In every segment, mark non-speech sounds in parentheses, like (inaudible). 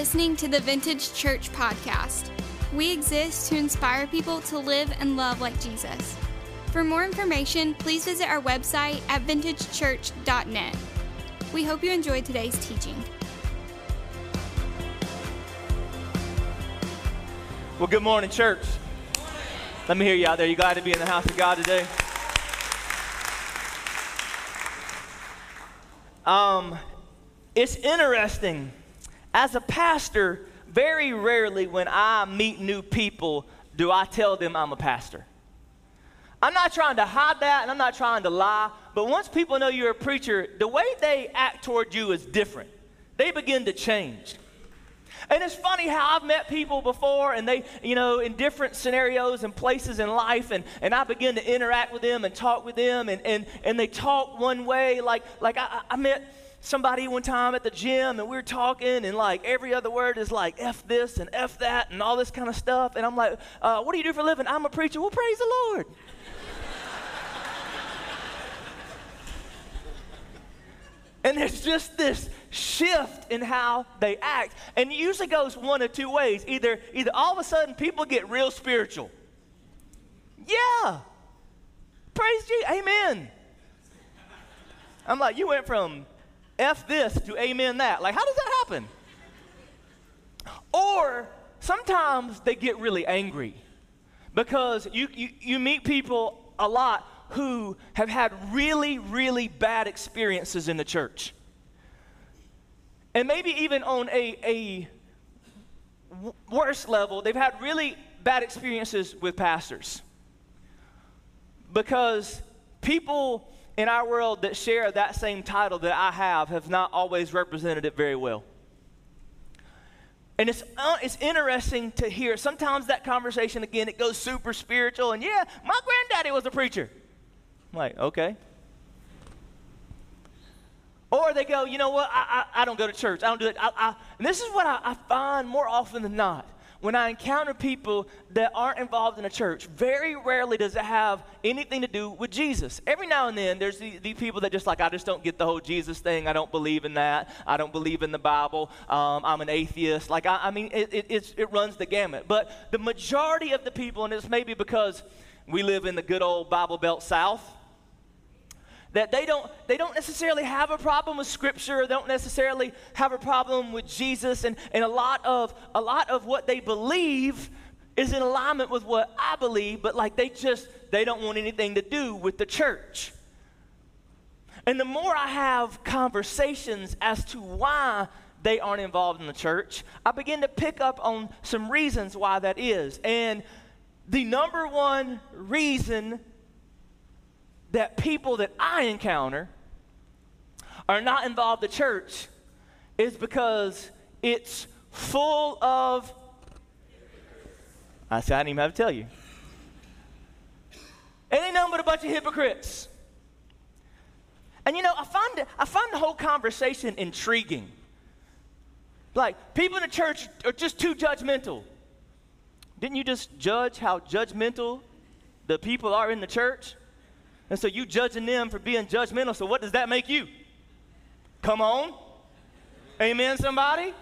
listening to the Vintage Church podcast. We exist to inspire people to live and love like Jesus. For more information, please visit our website at vintagechurch.net. We hope you enjoyed today's teaching. Well, good morning, church. Let me hear you out there. You glad to be in the house of God today? Um, it's interesting. As a pastor, very rarely when I meet new people do I tell them I'm a pastor. I'm not trying to hide that and I'm not trying to lie, but once people know you're a preacher, the way they act toward you is different. They begin to change. And it's funny how I've met people before and they, you know, in different scenarios and places in life, and, and I begin to interact with them and talk with them, and, and, and they talk one way. Like, like I, I met somebody one time at the gym and we were talking and like every other word is like F this and F that and all this kind of stuff. And I'm like, uh, what do you do for a living? I'm a preacher. Well, praise the Lord. (laughs) and there's just this shift in how they act. And it usually goes one of two ways. Either, either all of a sudden people get real spiritual. Yeah. Praise Jesus. Amen. I'm like, you went from F this to amen that. Like, how does that happen? Or sometimes they get really angry because you, you, you meet people a lot who have had really, really bad experiences in the church. And maybe even on a, a worse level, they've had really bad experiences with pastors. Because people in our world that share that same title that I have have not always represented it very well. And it's, uh, it's interesting to hear. Sometimes that conversation, again, it goes super spiritual. And yeah, my granddaddy was a preacher. I'm like, okay. Or they go, you know what? I, I, I don't go to church. I don't do it. I, I, and this is what I, I find more often than not when I encounter people that aren't involved in a church, very rarely does it have anything to do with Jesus. Every now and then, there's these the people that just like, I just don't get the whole Jesus thing. I don't believe in that. I don't believe in the Bible. Um, I'm an atheist. Like, I, I mean, it, it, it runs the gamut. But the majority of the people, and it's maybe because we live in the good old Bible Belt South, that they don't they don't necessarily have a problem with scripture they don't necessarily have a problem with jesus and, and a lot of a lot of what they believe is in alignment with what i believe but like they just they don't want anything to do with the church. And the more i have conversations as to why they aren't involved in the church i begin to pick up on some reasons why that is. And the number one reason that people that I encounter are not involved in church is because it's full of. I said, I didn't even have to tell you. It ain't but a bunch of hypocrites. And you know, I find, I find the whole conversation intriguing. Like, people in the church are just too judgmental. Didn't you just judge how judgmental the people are in the church? And so you judging them for being judgmental. So what does that make you? Come on. Amen, somebody?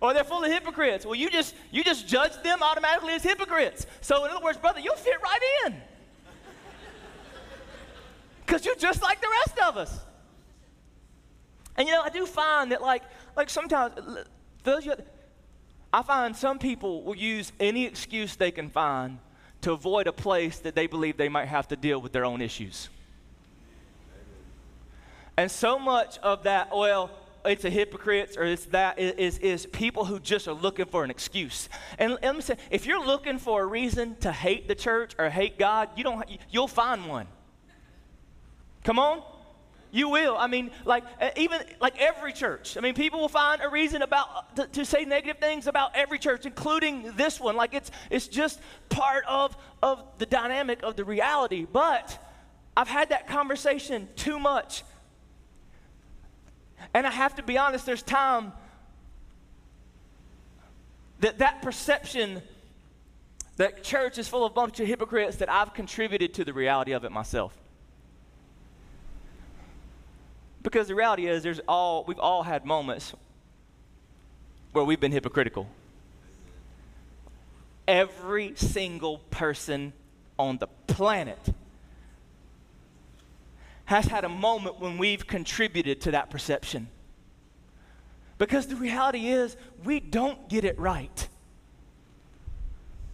Or they're full of hypocrites. Well, you just you just judge them automatically as hypocrites. So in other words, brother, you'll fit right in. Because you're just like the rest of us. And you know, I do find that like like sometimes those I find some people will use any excuse they can find to avoid a place that they believe they might have to deal with their own issues. And so much of that, well, it's a hypocrites or it's that is, is people who just are looking for an excuse. And let me say, if you're looking for a reason to hate the church or hate God, you don't, you'll find one. Come on. You will. I mean, like uh, even like every church. I mean, people will find a reason about uh, to, to, say negative things about every church, including this one. Like it's it's just part of of the dynamic of the reality. But I've had that conversation too much, and I have to be honest. There's time that that perception that church is full of bunch of hypocrites that I've contributed to the reality of it myself. Because the reality is, there's all, we've all had moments where we've been hypocritical. Every single person on the planet has had a moment when we've contributed to that perception. Because the reality is, we don't get it right.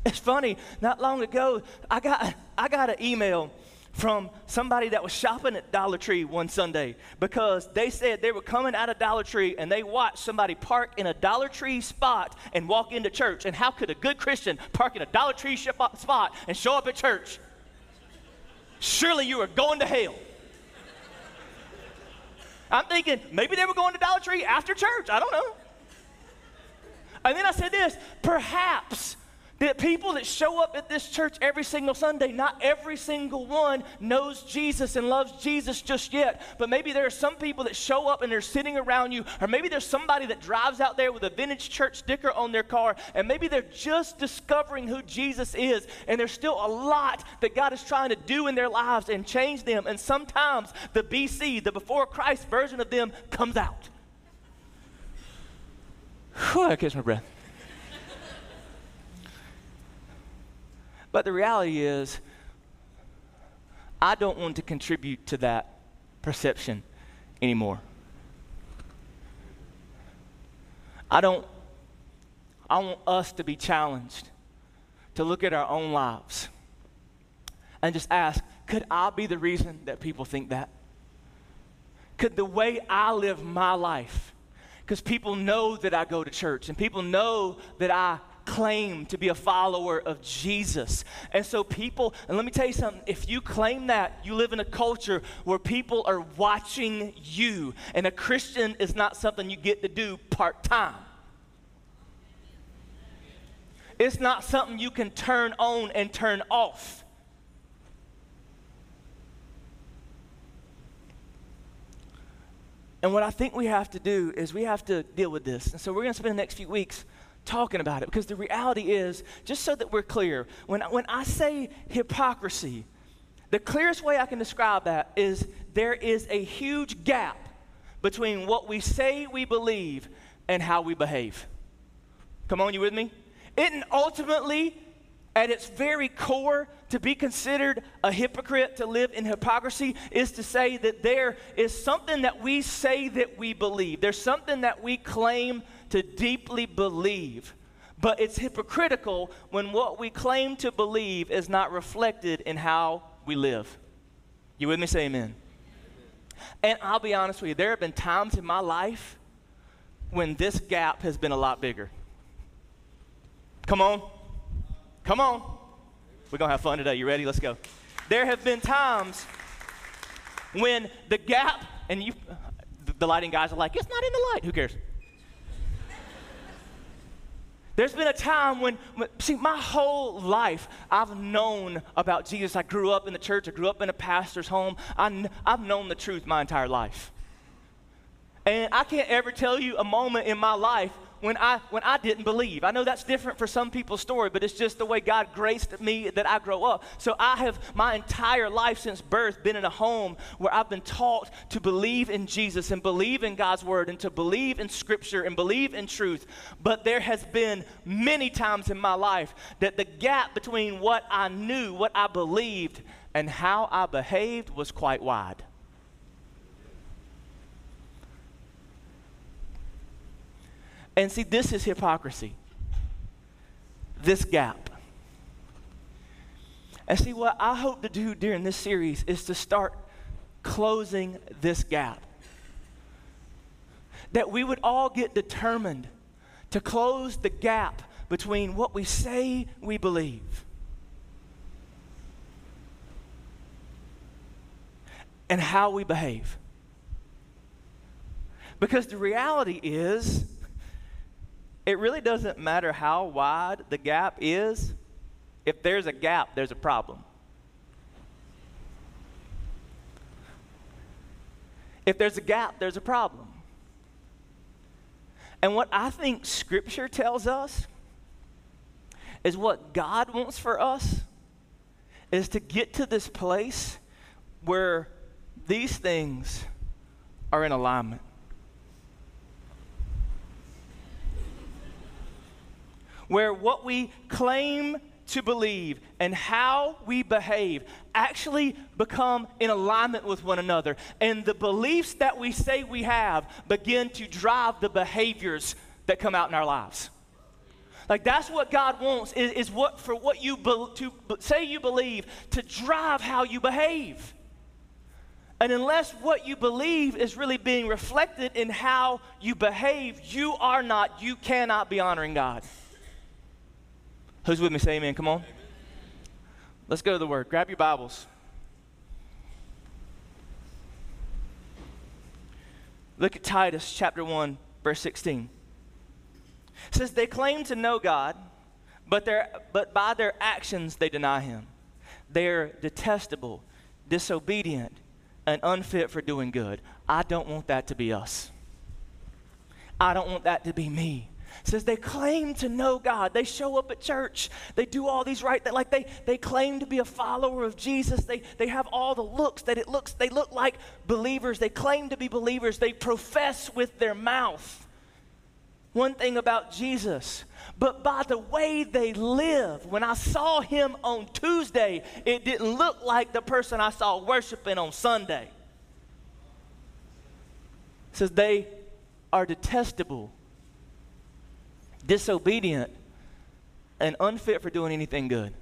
It's funny, not long ago, I got, I got an email from somebody that was shopping at Dollar Tree one Sunday because they said they were coming out of Dollar Tree and they watched somebody park in a Dollar Tree spot and walk into church. And how could a good Christian park in a Dollar Tree spot and show up at church? Surely you are going to hell. I'm thinking maybe they were going to Dollar Tree after church. I don't know. And then I said this perhaps that people that show up at this church every single Sunday, not every single one knows Jesus and loves Jesus just yet. But maybe there are some people that show up and they're sitting around you, or maybe there's somebody that drives out there with a vintage church sticker on their car, and maybe they're just discovering who Jesus is, and there's still a lot that God is trying to do in their lives and change them. And sometimes the BC, the before Christ version of them, comes out. Whew, I catch my breath. But the reality is, I don't want to contribute to that perception anymore. I don't, I want us to be challenged to look at our own lives and just ask could I be the reason that people think that? Could the way I live my life, because people know that I go to church and people know that I claim to be a follower of Jesus. And so, people, and let me tell you something if you claim that, you live in a culture where people are watching you, and a Christian is not something you get to do part time. It's not something you can turn on and turn off. And what I think we have to do is we have to deal with this. And so we're going to spend the next few weeks talking about it because the reality is, just so that we're clear, when, when I say hypocrisy, the clearest way I can describe that is there is a huge gap between what we say we believe and how we behave. Come on, you with me? It and ultimately, at its very core, to be considered a hypocrite, to live in hypocrisy, is to say that there is something that we say that we believe. There's something that we claim to deeply believe. But it's hypocritical when what we claim to believe is not reflected in how we live. You with me? Say amen. And I'll be honest with you, there have been times in my life when this gap has been a lot bigger. Come on. Come on. We're going to have fun today. You ready? Let's go. There have been times when the gap, and you, the lighting guys are like, it's not in the light. Who cares? There's been a time when, when, see, my whole life I've known about Jesus. I grew up in the church, I grew up in a pastor's home. I, I've known the truth my entire life. And I can't ever tell you a moment in my life when I, when I didn't believe. I know that's different for some people's story, but it's just the way God graced me that I grow up. So I have my entire life since birth been in a home where I've been taught to believe in Jesus and believe in God's word and to believe in scripture and believe in truth. But there has been many times in my life that the gap between what I knew, what I believed, and how I behaved was quite wide. And see, this is hypocrisy. This gap. And see, what I hope to do during this series is to start closing this gap. That we would all get determined to close the gap between what we say we believe and how we behave. Because the reality is, it really doesn't matter how wide the gap is. If there's a gap, there's a problem. If there's a gap, there's a problem. And what I think Scripture tells us is what God wants for us is to get to this place where these things are in alignment. Where what we claim to believe and how we behave actually become in alignment with one another. And the beliefs that we say we have begin to drive the behaviors that come out in our lives. Like that's what God wants is, is what for what you be, to say you believe to drive how you behave. And unless what you believe is really being reflected in how you behave, you are not, you cannot be honoring God. Who's with me? Say amen. Come on. Let's go to the word. Grab your Bibles. Look at Titus chapter 1, verse 16. It says, They claim to know God, but, but by their actions they deny him. They're detestable, disobedient, and unfit for doing good. I don't want that to be us. I don't want that to be me says they claim to know God. They show up at church. They do all these right like they they claim to be a follower of Jesus. They they have all the looks that it looks they look like believers. They claim to be believers. They profess with their mouth one thing about Jesus, but by the way they live. When I saw him on Tuesday, it didn't look like the person I saw worshiping on Sunday. It says they are detestable disobedient, and unfit for doing anything good.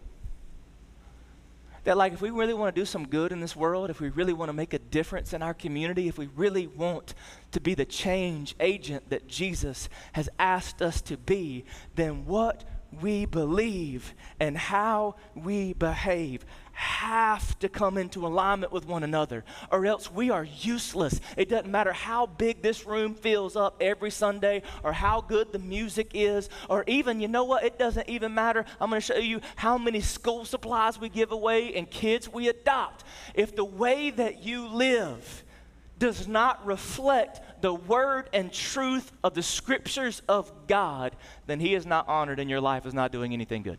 That, like, if we really want to do some good in this world, if we really want to make a difference in our community, if we really want to be the change agent that Jesus has asked us to be, then what we believe and how we behave have to come into alignment with one another, or else we are useless. It doesn't matter how big this room fills up every Sunday, or how good the music is, or even, you know what, it doesn't even matter. I'm going to show you how many school supplies we give away and kids we adopt. If the way that you live does not reflect the word and truth of the scriptures of God, then He is not honored and your life, is not doing anything good.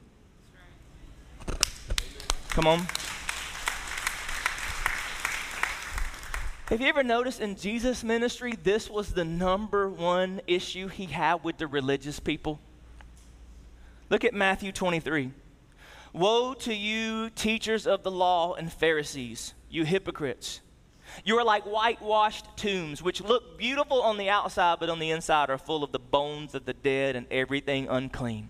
Come on. Have you ever noticed in Jesus' ministry, this was the number one issue he had with the religious people? Look at Matthew 23. Woe to you, teachers of the law and Pharisees, you hypocrites! You are like whitewashed tombs, which look beautiful on the outside, but on the inside are full of the bones of the dead and everything unclean.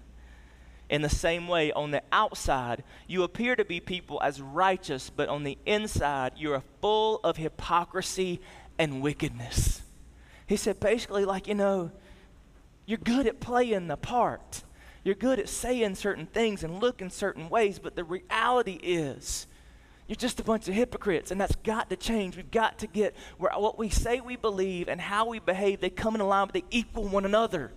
In the same way, on the outside, you appear to be people as righteous, but on the inside, you are full of hypocrisy and wickedness. He said, basically, like, you know, you're good at playing the part. You're good at saying certain things and looking certain ways, but the reality is, you're just a bunch of hypocrites, and that's got to change. We've got to get where what we say we believe and how we behave, they come in alignment, they equal one another.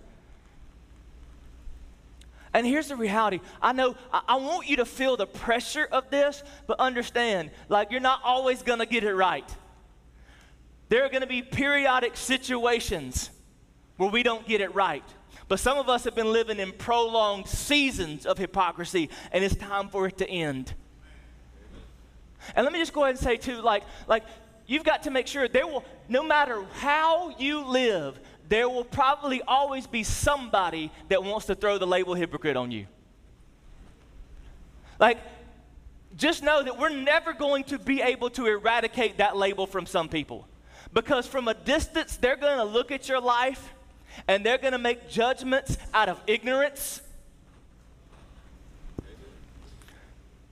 And here's the reality. I know I, I, want you to feel the pressure of this, but understand, like, you're not always going to get it right. There are going to be periodic situations where we don't get it right. But some of us have been living in prolonged seasons of hypocrisy, and it's time for it to end. And let me just go ahead and say, too, like, like, you've got to make sure there will, no matter how you live, there will probably always be somebody that wants to throw the label hypocrite on you. Like, just know that we're never going to be able to eradicate that label from some people. Because from a distance, they're going to look at your life and they're going to make judgments out of ignorance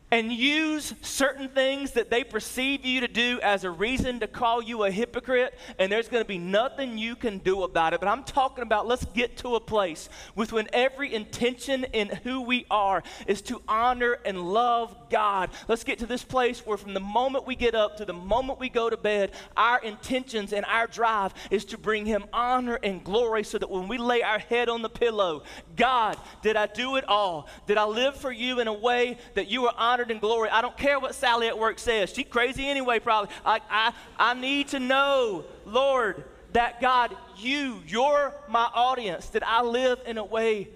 and use certain things that they perceive you to do as a reason to call you a hypocrite, and there's going to be nothing you can do about it. But I'm talking about let's get to a place with when every intention in who we are is to honor and love God. Let's get to this place where from the moment we get up to the moment we go to bed, our intentions and our drive is to bring Him honor and glory so that when we lay our head on the pillow, God, did I do it all? Did I live for you in a way that you are honored? Honored and glory. I don't care what Sally at work says. She's crazy anyway, probably. I, I, I need to know, Lord, that God, you, you're my audience, that I live in a way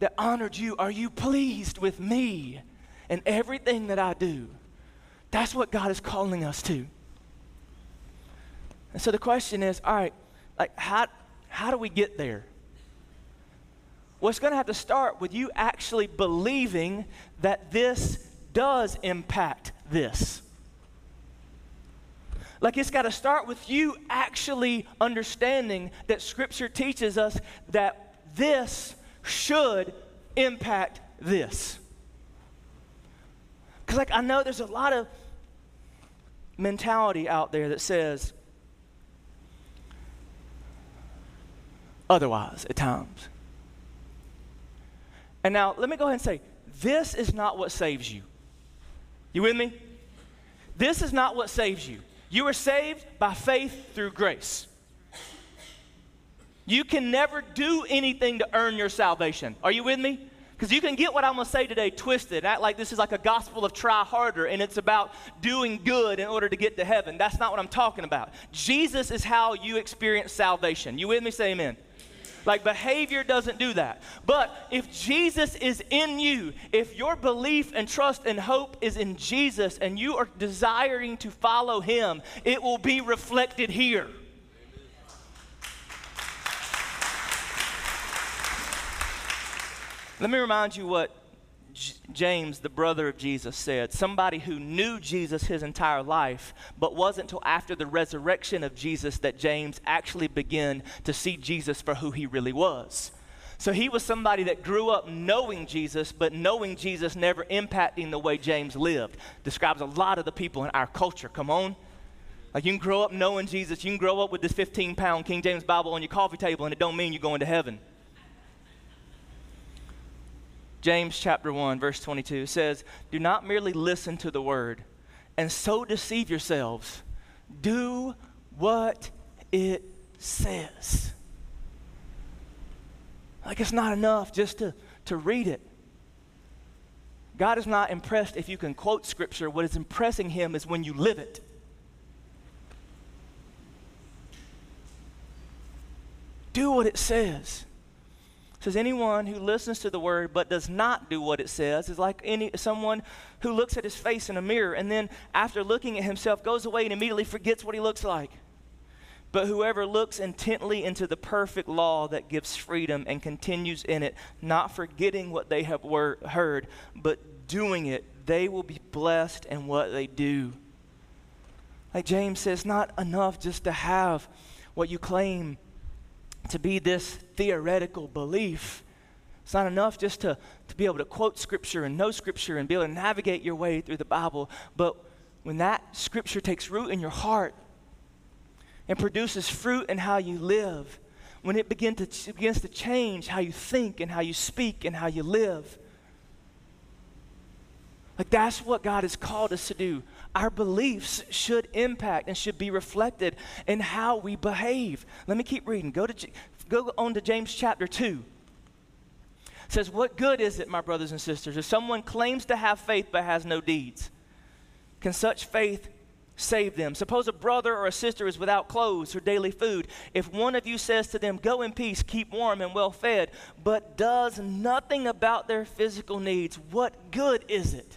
that honored you. Are you pleased with me and everything that I do? That's what God is calling us to. And so the question is all right, like, how, how do we get there? well, it's going to have to start with you actually believing that this does impact this. Like it's got to start with you actually understanding that Scripture teaches us that this should impact this. Because, like, I know there's a lot of mentality out there that says otherwise at times. And now, let me go ahead and say this is not what saves you. You with me? This is not what saves you. You are saved by faith through grace. You can never do anything to earn your salvation. Are you with me? Because you can get what I'm going to say today twisted, act like this is like a gospel of try harder and it's about doing good in order to get to heaven. That's not what I'm talking about. Jesus is how you experience salvation. You with me? Say amen. Like behavior doesn't do that. But if Jesus is in you, if your belief and trust and hope is in Jesus and you are desiring to follow him, it will be reflected here. Let me remind you what J- James, the brother of Jesus, said. Somebody who knew Jesus his entire life, but wasn't until after the resurrection of Jesus that James actually began to see Jesus for who he really was. So he was somebody that grew up knowing Jesus, but knowing Jesus never impacting the way James lived. Describes a lot of the people in our culture. Come on. Like you can grow up knowing Jesus, you can grow up with this 15 pound King James Bible on your coffee table, and it don't mean you're going to heaven. James chapter 1, verse 22 says, Do not merely listen to the word and so deceive yourselves. Do what it says. Like it's not enough just to, to read it. God is not impressed if you can quote scripture. What is impressing him is when you live it. Do what it says says anyone who listens to the word but does not do what it says is like any someone who looks at his face in a mirror and then after looking at himself goes away and immediately forgets what he looks like. But whoever looks intently into the perfect law that gives freedom and continues in it not forgetting what they have wor- heard but doing it they will be blessed in what they do. Like james says not enough just to have what you claim to be this theoretical belief. It's not enough just to, to be able to quote scripture and know scripture and be able to navigate your way through the Bible. But when that scripture takes root in your heart and produces fruit in how you live, when it begin to, begins to change how you think and how you speak and how you live, like that's what God has called us to do our beliefs should impact and should be reflected in how we behave. Let me keep reading. Go, to, go on to James chapter 2. It says, What good is it, my brothers and sisters, if someone claims to have faith but has no deeds? Can such faith save them? Suppose a brother or a sister is without clothes or daily food. If one of you says to them, Go in peace, keep warm and well fed, but does nothing about their physical needs, what good is it?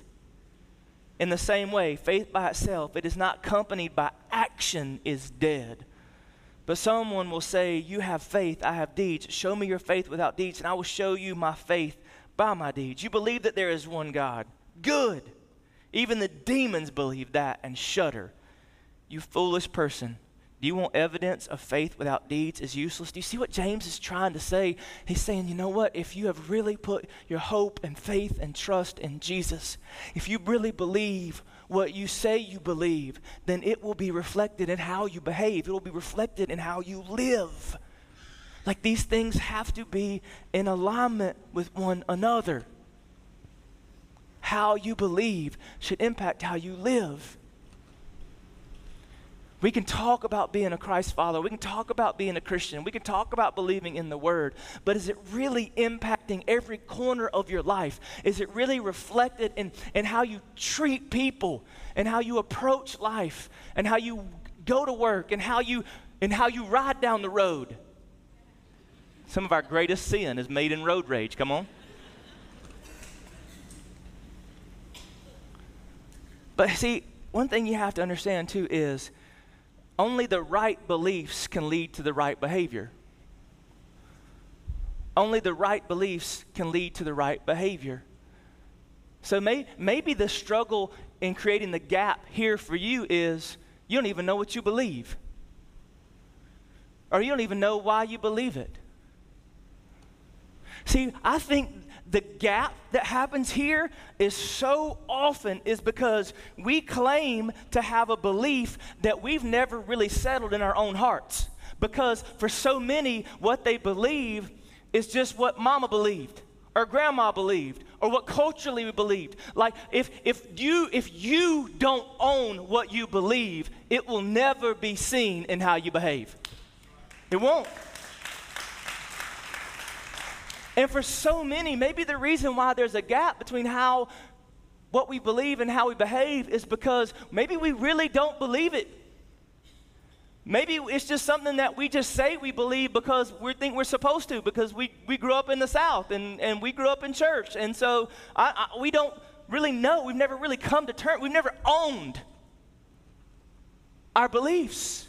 In the same way, faith by itself, it is not accompanied by action, is dead. But someone will say, You have faith, I have deeds. Show me your faith without deeds, and I will show you my faith by my deeds. You believe that there is one God. Good. Even the demons believe that and shudder. You foolish person. Do you want evidence of faith without deeds is useless? Do you see what James is trying to say? He's saying, you know what? If you have really put your hope and faith and trust in Jesus, if you really believe what you say you believe, then it will be reflected in how you behave, it will be reflected in how you live. Like these things have to be in alignment with one another. How you believe should impact how you live. We can talk about being a Christ follower. We can talk about being a Christian. We can talk about believing in the Word. But is it really impacting every corner of your life? Is it really reflected in, in how you treat people and how you approach life and how you go to work and how you, and how you ride down the road? Some of our greatest sin is made in road rage. Come on. But see, one thing you have to understand too is only the right beliefs can lead to the right behavior. Only the right beliefs can lead to the right behavior. So may, maybe the struggle in creating the gap here for you is you don't even know what you believe, or you don't even know why you believe it. See, I think the gap that happens here is so often is because we claim to have a belief that we've never really settled in our own hearts. Because for so many, what they believe is just what mama believed or grandma believed or what culturally we believed. Like if, if you if you don't own what you believe, it will never be seen in how you behave. It won't. And for so many, maybe the reason why there's a gap between how what we believe and how we behave is because maybe we really don't believe it. Maybe it's just something that we just say we believe because we think we're supposed to, because we, we grew up in the South and, and we grew up in church. And so I, I, we don't really know. We've never really come to terms, we've never owned our beliefs.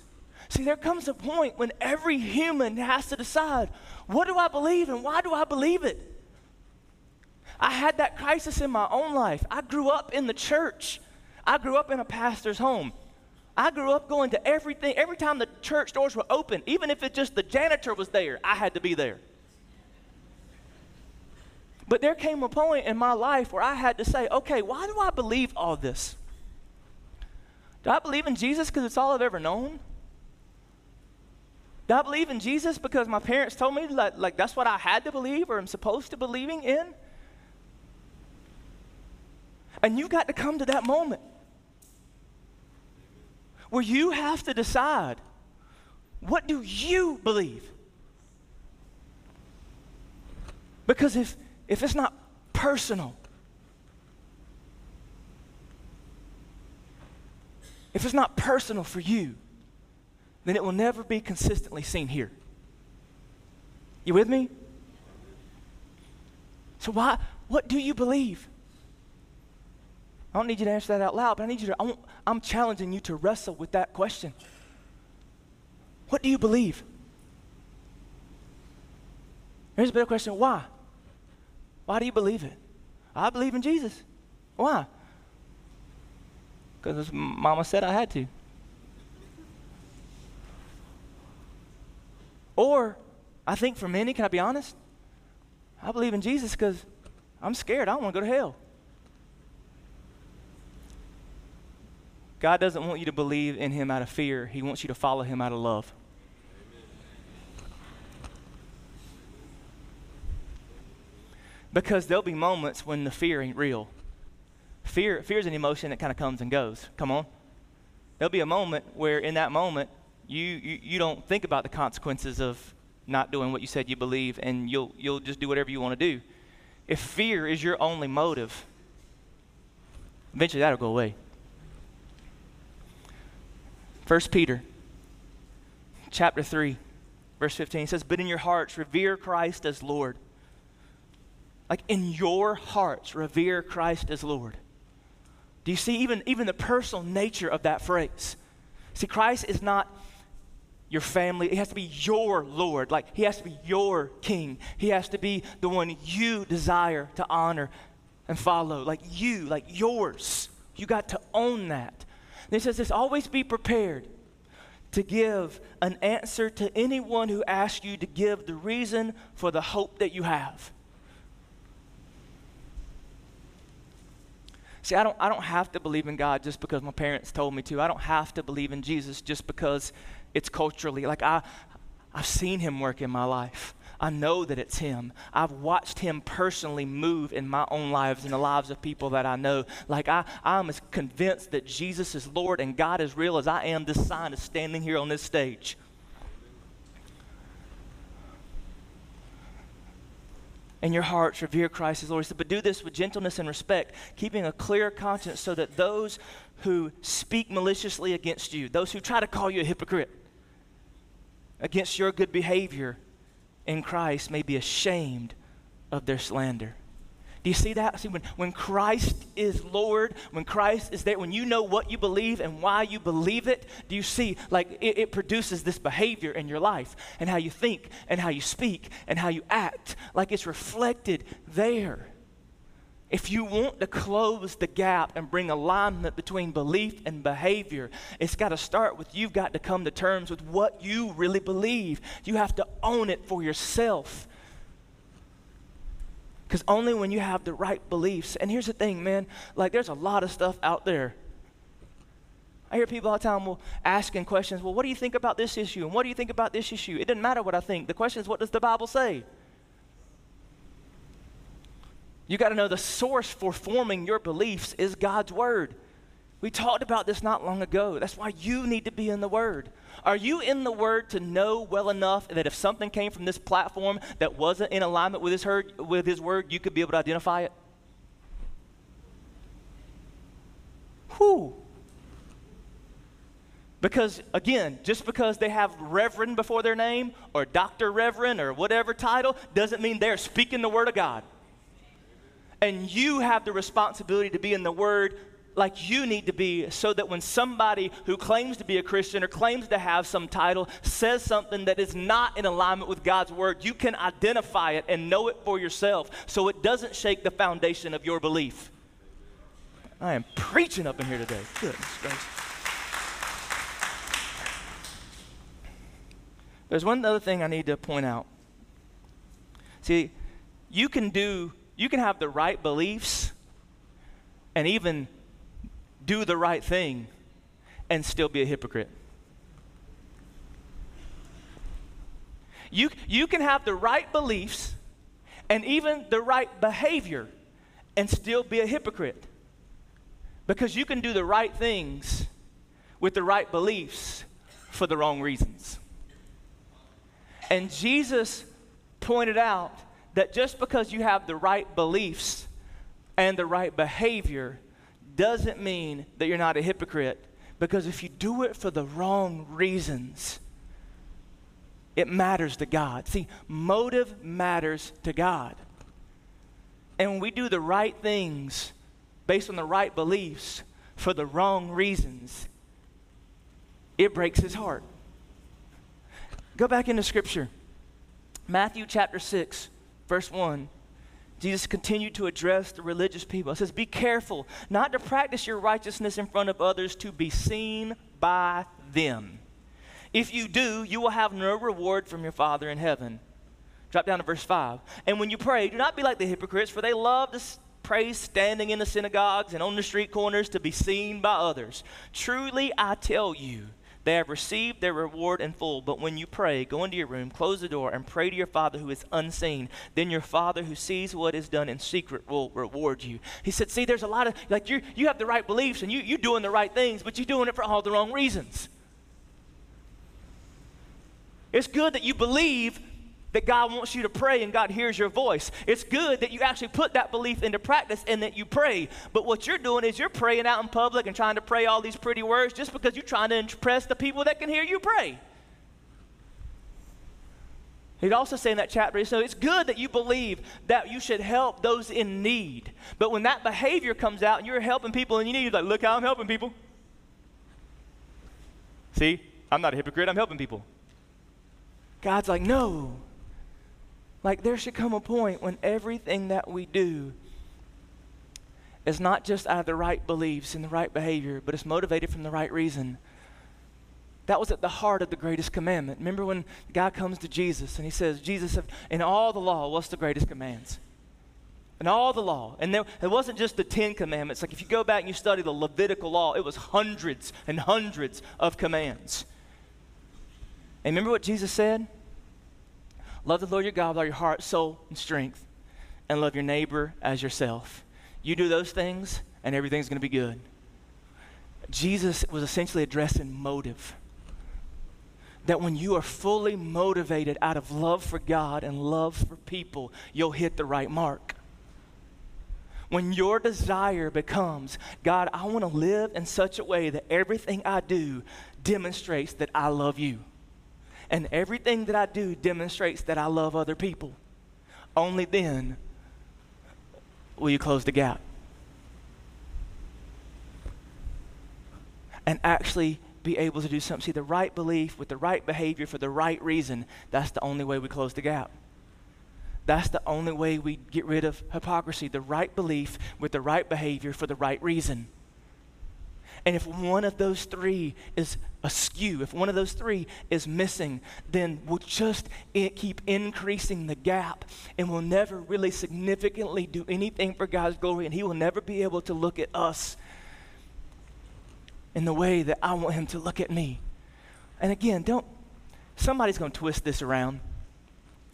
See, there comes a point when every human has to decide what do I believe and why do I believe it? I had that crisis in my own life. I grew up in the church, I grew up in a pastor's home. I grew up going to everything, every time the church doors were open, even if it just the janitor was there, I had to be there. But there came a point in my life where I had to say, okay, why do I believe all this? Do I believe in Jesus because it's all I've ever known? Do I believe in Jesus because my parents told me like, like that's what I had to believe or I'm supposed to believing in? And you've got to come to that moment where you have to decide what do you believe? Because if, if it's not personal, if it's not personal for you, then it will never be consistently seen here. You with me? So why what do you believe? I don't need you to answer that out loud, but I need you to I I'm challenging you to wrestle with that question. What do you believe? Here's a better question why? Why do you believe it? I believe in Jesus. Why? Because mama said I had to. Or, I think for many, can I be honest? I believe in Jesus because I'm scared. I don't want to go to hell. God doesn't want you to believe in Him out of fear, He wants you to follow Him out of love. Because there'll be moments when the fear ain't real. Fear, fear is an emotion that kind of comes and goes. Come on. There'll be a moment where, in that moment, you, you, you don't think about the consequences of not doing what you said you believe, and you'll, you'll just do whatever you want to do. If fear is your only motive, eventually that'll go away. 1 Peter chapter 3, verse 15 says, But in your hearts revere Christ as Lord. Like in your hearts, revere Christ as Lord. Do you see even, even the personal nature of that phrase? See, Christ is not your family. He has to be your Lord. Like, He has to be your King. He has to be the one you desire to honor and follow. Like you, like yours. You got to own that. And he says this always be prepared to give an answer to anyone who asks you to give the reason for the hope that you have. See, I don't, I don't have to believe in God just because my parents told me to. I don't have to believe in Jesus just because it's culturally. Like I, I've seen him work in my life. I know that it's him. I've watched him personally move in my own lives and the lives of people that I know. Like I, I'm as convinced that Jesus is Lord and God is real as I am. This sign is standing here on this stage. In your hearts revere Christ as Lord. He said, but do this with gentleness and respect, keeping a clear conscience so that those who speak maliciously against you, those who try to call you a hypocrite, against your good behavior in Christ may be ashamed of their slander. Do you see that? See, when, when Christ is Lord, when Christ is there, when you know what you believe and why you believe it, do you see, like, it, it, produces this behavior in your life and how you think and how you speak and how you act? Like, it's reflected there. If you want to close the gap and bring alignment between belief and behavior, it's got to start with you've got to come to terms with what you really believe. You have to own it for yourself. Because only when you have the right beliefs, and here's the thing, man, like there's a lot of stuff out there. I hear people all the time well, asking questions, well, what do you think about this issue? And what do you think about this issue? It doesn't matter what I think. The question is, what does the Bible say? You got to know the source for forming your beliefs is God's Word. We talked about this not long ago. That's why you need to be in the Word. Are you in the Word to know well enough that if something came from this platform that wasn't in alignment with His, heard, with his Word, you could be able to identify it? Whew. Because, again, just because they have Reverend before their name or Dr. Reverend or whatever title doesn't mean they're speaking the Word of God. And you have the responsibility to be in the Word like you need to be so that when somebody who claims to be a Christian or claims to have some title says something that is not in alignment with God's word, you can identify it and know it for yourself so it doesn't shake the foundation of your belief. I am preaching up in here today. Goodness gracious. There's one other thing I need to point out. See, you can do, you can have the right beliefs and even do the right thing and still be a hypocrite. You, you can have the right beliefs and even the right behavior and still be a hypocrite. Because you can do the right things with the right beliefs for the wrong reasons. And Jesus pointed out that just because you have the right beliefs and the right behavior doesn't mean that you're not a hypocrite. Because if you do it for the wrong reasons, it matters to God. See, motive matters to God. And when we do the right things based on the right beliefs for the wrong reasons, it breaks his heart. Go back into Scripture. Matthew chapter 6, verse 1. Jesus continued to address the religious people. He says, Be careful not to practice your righteousness in front of others to be seen by them. If you do, you will have no reward from your Father in heaven. Drop down to verse 5. And when you pray, do not be like the hypocrites, for they love to pray standing in the synagogues and on the street corners to be seen by others. Truly, I tell you, they have received their reward in full. But when you pray, go into your room, close the door, and pray to your Father who is unseen. Then your Father who sees what is done in secret will reward you. He said, See, there's a lot of, like, you you have the right beliefs and you, you're doing the right things, but you're doing it for all the wrong reasons. It's good that you believe that God wants you to pray and God hears your voice. It's good that you actually put that belief into practice and that you pray. But what you're doing is you're praying out in public and trying to pray all these pretty words just because you're trying to impress the people that can hear you pray. He'd also say in that chapter, so it's good that you believe that you should help those in need. But when that behavior comes out and you're helping people and you need, you're like, look how I'm helping people. See, I'm not a hypocrite, I'm helping people. God's like, no, like, there should come a point when everything that we do is not just out of the right beliefs and the right behavior, but it's motivated from the right reason. That was at the heart of the greatest commandment. Remember when the guy comes to Jesus and he says, Jesus, in all the law, what's the greatest commands? In all the law. And there, it wasn't just the Ten Commandments. Like if you go back and you study the Levitical law, it was hundreds and hundreds of commands. And remember what Jesus said? Love the Lord your God with all your heart, soul, and strength, and love your neighbor as yourself. You do those things, and everything's going to be good. Jesus was essentially addressing motive. That when you are fully motivated out of love for God and love for people, you'll hit the right mark. When your desire becomes, God, I want to live in such a way that everything I do demonstrates that I love you and everything that I do demonstrates that I love other people. Only then will you close the gap? And actually be able to do something. See, the right belief with the right behavior for the right reason, that's the only way we close the gap. That's the only way we get rid of hypocrisy. The right belief with the right behavior for the right reason. And if one of those three is askew, if one of those three is missing, then we'll just keep increasing the gap and we'll never really significantly do anything for God's glory. And He will never be able to look at us in the way that I want him to look at me. And again, don't, somebody's going to twist this around.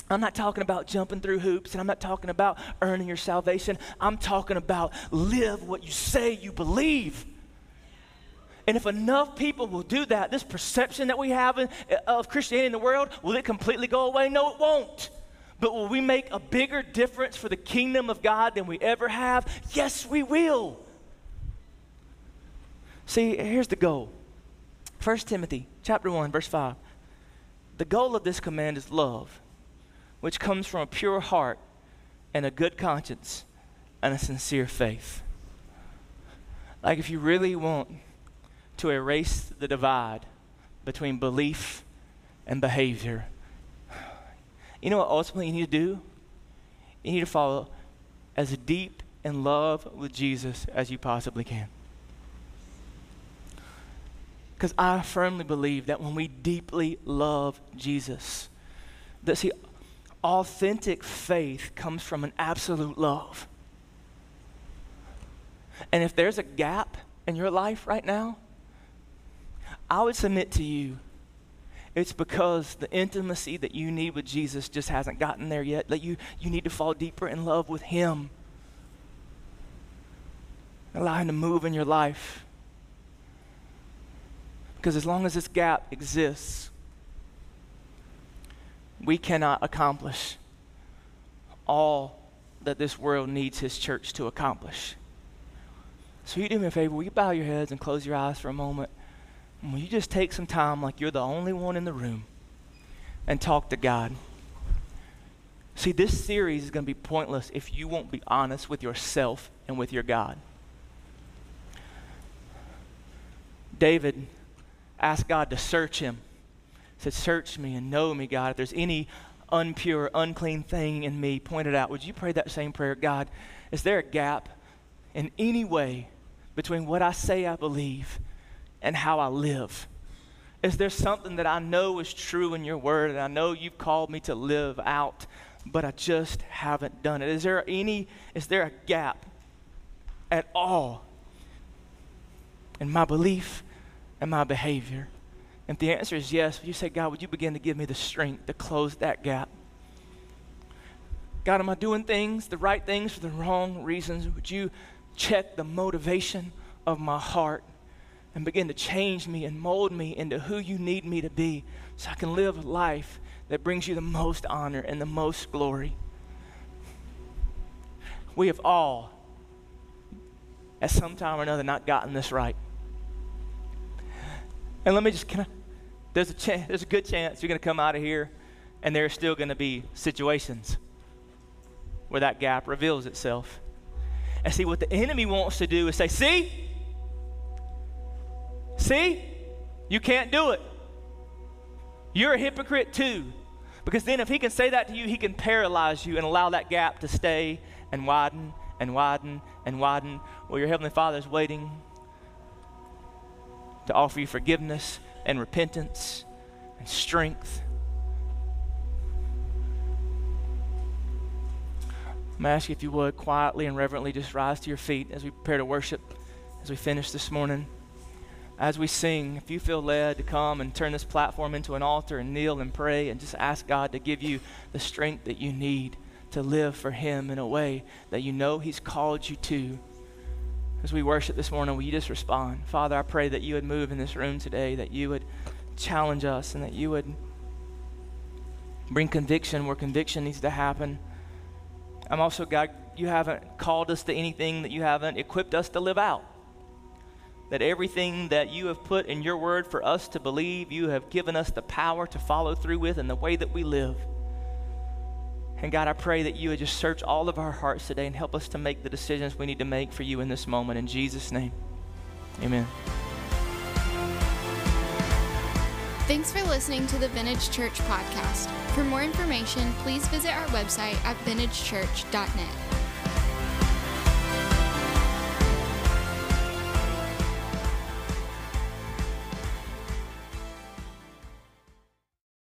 I'm not talking about jumping through hoops and I'm not talking about earning your salvation. I'm talking about live what you say you believe. And if enough people will do that, this perception that we have in, of Christianity in the world, will it completely go away? No, it won't. But will we make a bigger difference for the kingdom of God than we ever have? Yes, we will. See, here's the goal. 1 Timothy chapter 1 verse 5. The goal of this command is love, which comes from a pure heart and a good conscience and a sincere faith. Like if you really want to erase the divide between belief and behavior, you know what ultimately you need to do? You need to follow as deep in love with Jesus as you possibly can. Because I firmly believe that when we deeply love Jesus, that see, authentic faith comes from an absolute love. And if there's a gap in your life right now, I would submit to you it's because the intimacy that you need with Jesus just hasn't gotten there yet. That you, you need to fall deeper in love with Him. Allow Him to move in your life. Because as long as this gap exists, we cannot accomplish all that this world needs His church to accomplish. So, you do me a favor, will you bow your heads and close your eyes for a moment? Will you just take some time, like you're the only one in the room, and talk to God? See, this series is going to be pointless if you won't be honest with yourself and with your God. David asked God to search him. He said, Search me and know me, God. If there's any unpure, unclean thing in me, point it out. Would you pray that same prayer? God, is there a gap in any way between what I say I believe and how I live? Is there something that I know is true in your word and I know you've called me to live out, but I just haven't done it? Is there any, is there a gap at all in my belief and my behavior? If the answer is yes, you say, God, would you begin to give me the strength to close that gap? God, am I doing things, the right things for the wrong reasons? Would you check the motivation of my heart and begin to change me and mold me into who you need me to be so I can live a life that brings you the most honor and the most glory? We have all, at some time or another, not gotten this right. And let me just, I, there's a, chance, there's a good chance you're going to come out of here and there's still going to be situations where that gap reveals itself. And see, what the enemy wants to do is say, see, see, you can't do it. You're a hypocrite too. Because then, if he can say that to you, he can paralyze you and allow that gap to stay and widen and widen and widen. Well, your Heavenly Father is waiting to offer you forgiveness and repentance and strength. I'm going to ask you if you would quietly and reverently just rise to your feet as we prepare to worship, as we finish this morning. As we sing, if you feel led to come and turn this platform into an altar and kneel and pray and just ask God to give you the strength that you need to live for Him in a way that you know He's called you to as we worship this morning, will you just respond? Father, I pray that you would move in this room today, that you would challenge us, and that you would bring conviction where conviction needs to happen. I'm also, God, you haven't called us to anything that you haven't equipped us to live out. That everything that you have put in your word for us to believe, you have given us the power to follow through with in the way that we live. And God, I pray that you would just search all of our hearts today and help us to make the decisions we need to make for you in this moment. In Jesus' name, amen. Thanks for listening to the Vintage Church podcast. For more information, please visit our website at vintagechurch.net.